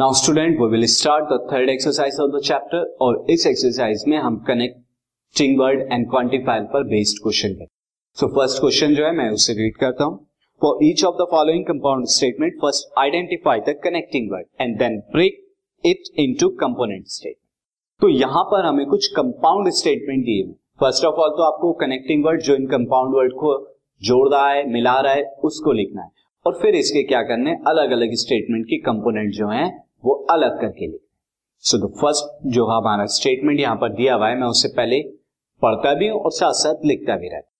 Now student we will start the third exercise of the chapter और इस exercise में हम कनेक्टिंग वर्ड एंड क्वांटिफायर पर based question करें सो फ़र्स्ट क्वेश्चन जो है, मैं उसे रीड करता हूँ। For each of the following compound statement first identify the connecting word and then break it into component statement तो यहाँ पर हमें कुछ कंपाउंड स्टेटमेंट दिए हुए फ़र्स्ट ऑफ़ ऑल तो आपको कनेक्टिंग वर्ड जो इन कंपाउंड वर्ड को जोड़ रहा है, मिला रहा है, उसको लिखना है। और फिर इसके क्या करने अलग अलग स्टेटमेंट के कंपोनेंट जो हैं वो अलग करके लिखना सो द फ़र्स्ट जो हमारा स्टेटमेंट यहाँ पर दिया हुआ है, मैं उससे पहले पढ़ता भी हूँ और साथ साथ लिखता भी रहता हूँ।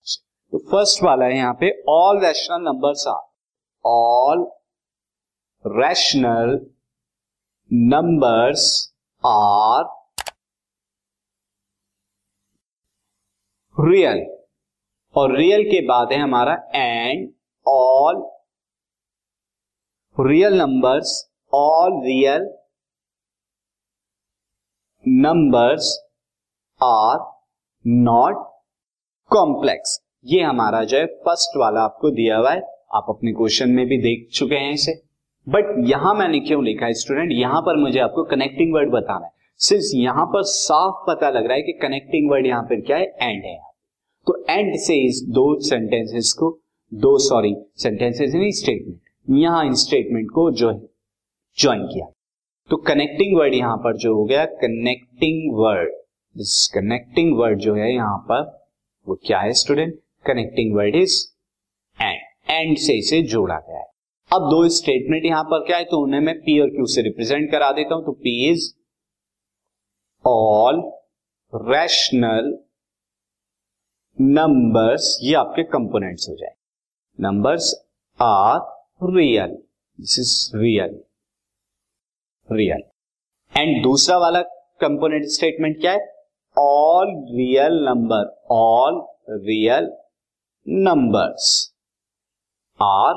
तो फ़र्स्ट वाला है यहाँ पे all rational numbers are all rational numbers are real और रियल के बाद है हमारा and all real numbers all real numbers are not complex ये हमारा जो है फ़र्स्ट वाला आपको दिया हुआ है। आप अपने क्वेश्चन में भी देख चुके हैं इसे। बट यहाँ मैंने क्यों लिखा है स्टूडेंट यहाँ पर मुझे आपको कनेक्टिंग वर्ड बताना है। सिर्फ़ यहाँ पर साफ़ पता लग रहा है कि कनेक्टिंग वर्ड यहाँ पर क्या है? एंड है। तो एंड से इस दो सेंटेंसेस को, दो सॉरी सेंटेंसेस नहीं स्टेटमेंट यहाँ इन स्टेटमेंट को जो है ज्वाइन किया। तो कनेक्टिंग वर्ड यहाँ पर जो हो गया connecting word this connecting word जो है यहाँ पर, वो क्या है student connecting word is and and से इसे जोड़ा गया है। अब दो स्टेटमेंट यहाँ पर क्या है तो उन्हें मैं पी और क्यू से रिप्रेजेंट करा देता हूँ। तो P is all rational numbers ये आपके कंपोनेंट्स हो जाए numbers are real this is real real and दूसरा वाला कंपोनेंट स्टेटमेंट क्या है? All real number all real numbers are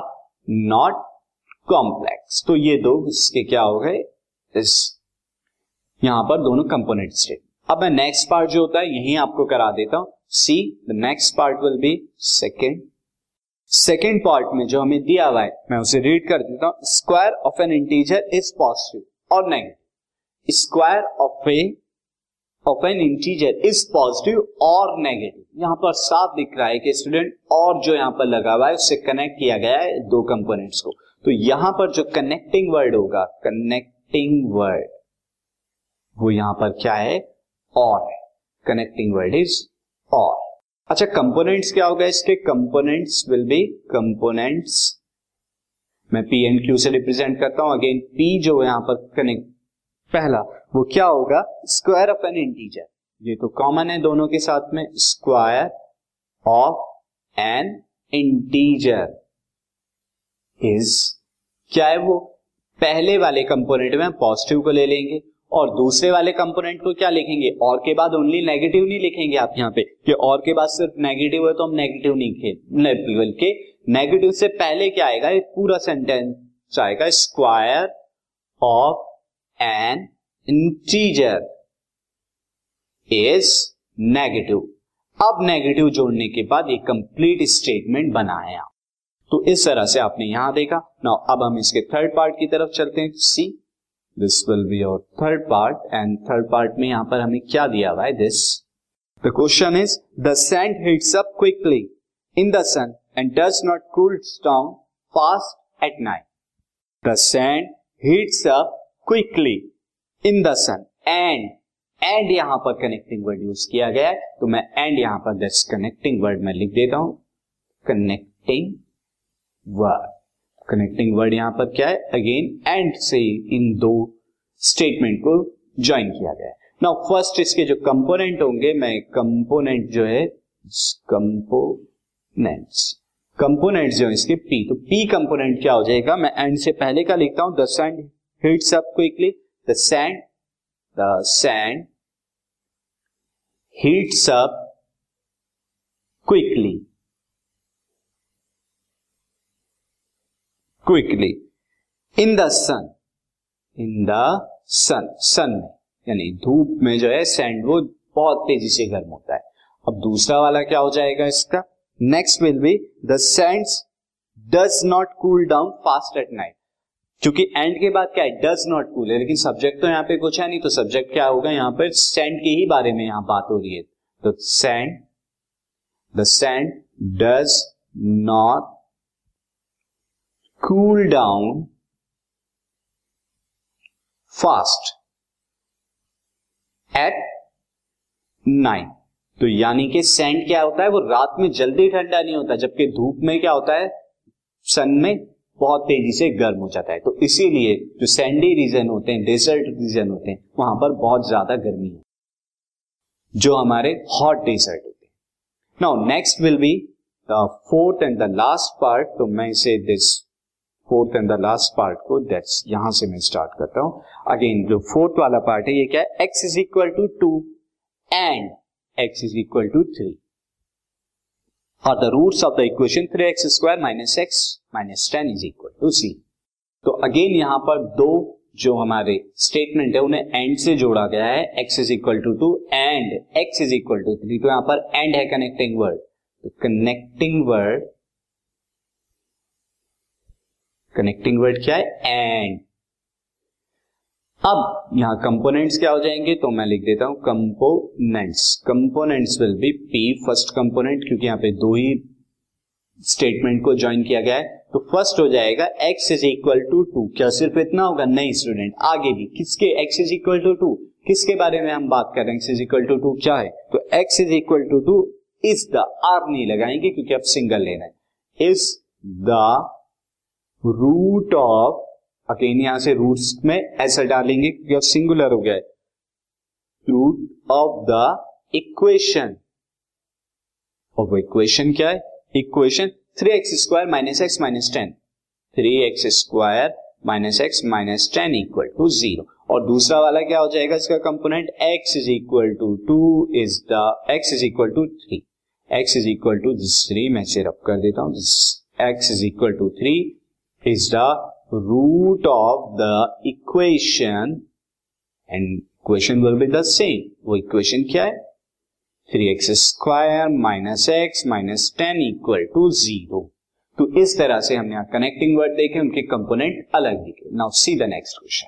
not complex तो ये दो इसके क्या हो गए? इस यहाँ पर दोनों कंपोनेंट स्टेटमेंट अब मैं नेक्स्ट पार्ट जो होता है, यही आपको करा देता हूँ. See the next part will be second second part में जो हमें दिया हुआ है, मैं उसे रीड कर देता हूँ. Square of an integer is positive और negative square of a of an integer is positive और नेगेटिव यहाँ पर साफ़ दिख रहा है कि स्टूडेंट और जो यहाँ पर लगा हुआ है, उससे कनेक्ट किया गया है दो कंपोनेंट्स को। तो यहाँ पर जो कनेक्टिंग वर्ड होगा कनेक्टिंग वर्ड वो यहाँ पर क्या है? और है। कनेक्टिंग वर्ड इज़ और अच्छा कंपोनेंट्स क्या होगा इसके? कंपोनेंट्स विल बी कंपोनेंट्स मैं पी एंड क्यू से रिप्रेजेंट करता हूँ. अगेन पी जो है यहाँ पर कनेक्ट पहला, वो क्या होगा? स्क्वायर ऑफ़ एन इंटीजर ये तो कॉमन है दोनों के साथ में. Square of an integer is क्या है वो? पहले वाले कंपोनेंट में पॉजिटिव को ले लेंगे और दूसरे वाले कंपोनेंट को क्या लिखेंगे? और के बाद ओनली नेगेटिव नहीं लिखेंगे आप यहाँ पे. कि और के बाद सिर्फ़ नेगेटिव है तो हम नेगेटिव नहीं, बल्कि नेगेटिव से पहले क्या आएगा? एक पूरा सेंटेंस आएगा square of an integer is negative अब नेगेटिव जोड़ने के बाद एक कंप्लीट स्टेटमेंट बनाया। तो इस तरह से आपने यहाँ देखा। ना अब हम इसके थर्ड पार्ट की तरफ़ चलते हैं। See this will be your third part and third part में यहाँ पर हमें क्या दिया हुआ है? This the question is the sand hits up quickly in the sun and does not cool down fast at night the sand heats up quickly in the sun and and यहाँ पर कनेक्टिंग वर्ड यूज़ किया गया है। तो मैं and यहाँ पर this connecting word में लिख देता हूँ। कनेक्टिंग वर्ड कनेक्टिंग वर्ड यहाँ पर क्या है? अगेन एंड से इन दो स्टेटमेंट को ज्वाइन किया गया है। नाउ फ़र्स्ट इसके जो कंपोनेंट होंगे, मैं कंपोनेंट जो है कंपोनेंट्स कंपोनेंट जो इसके पी तो पी कंपोनेंट क्या हो जाएगा? मैं एंड से पहले का लिखता हूँ the sand hits up quickly the sand the sand heats up quickly quickly in the sun in the sun sun यानी धूप में जो है सैंड वो बहुत तेज़ी से गर्म होता है। अब दूसरा वाला क्या हो जाएगा इसका? Next will be the sand does not cool down fast at night क्योंकि एंड के बाद क्या है? डज नॉट कूल है। लेकिन सब्जेक्ट तो यहाँ पे कुछ है नहीं तो सब्जेक्ट क्या होगा यहाँ पर? सैंड के ही बारे में यहाँ बात हो रही है। तो sand the sand does not cool down fast at nine तो यानी कि सैंड क्या होता है? वो रात में जल्दी ठंडा नहीं होता, जबकि धूप में क्या होता है? सन में बहुत तेज़ी से गर्म हो जाता है। तो इसीलिए जो सैंडी रीजन होते हैं डेजर्ट रीजन होते हैं, वहाँ पर बहुत ज़्यादा गर्मी है, जो हमारे हॉट डेजर्ट होते हैं। Now next will be the fourth and the last part तो मैं इसे this fourth and the last part को दैट्स यहाँ से मैं स्टार्ट करता हूँ। अगेन जो फोर्थ वाला पार्ट है, ये क्या है? X is equal to two and x is equal to three और the roots of the equation three x square minus x minus ten is equal to C तो अगेन यहाँ पर दो जो हमारे स्टेटमेंट है, उन्हें एंड से जोड़ा गया है x is equal to two and x is equal to three तो यहाँ पर एंड है कनेक्टिंग वर्ड तो कनेक्टिंग वर्ड कनेक्टिंग वर्ड क्या है? एंड अब यहाँ कंपोनेंट्स क्या हो जाएँगे तो मैं लिख देता हूँ components components will be P first component क्योंकि यहाँ पे दो ही स्टेटमेंट को ज्वाइन किया गया है। तो फ़र्स्ट हो जाएगा x is equal to two क्या सिर्फ़ इतना होगा? नहीं स्टूडेंट आगे भी। किसके x is equal to two किसके बारे में हम बात कर रहे हैं? इज़ इक्वल टू टू क्या है? तो x is equal to two is the R नहीं लगाएँगे क्योंकि अब सिंगल लेना है। Is the root of again यहाँ से रूट्स में ऐसा डालेंगे, क्योंकि अब सिंगुलर हो गया है। रूट ऑफ़ द इक्वेशन और वो इक्वेशन क्या है? Equation three x square minus x minus ten three x square minus x minus ten equal to zero और दूसरा वाला क्या हो जाएगा इसका component x is equal to two is the x is equal to three x is equal to three मैं से rub कर देता हूँ। X is equal to three is the root of the equation and equation will be the same वो equation क्या है? Three x square minus x minus ten equal to zero तो इस तरह से हमने कनेक्टिंग वर्ड देखे, उनके कंपोनेंट अलग दिखे। Now see the next question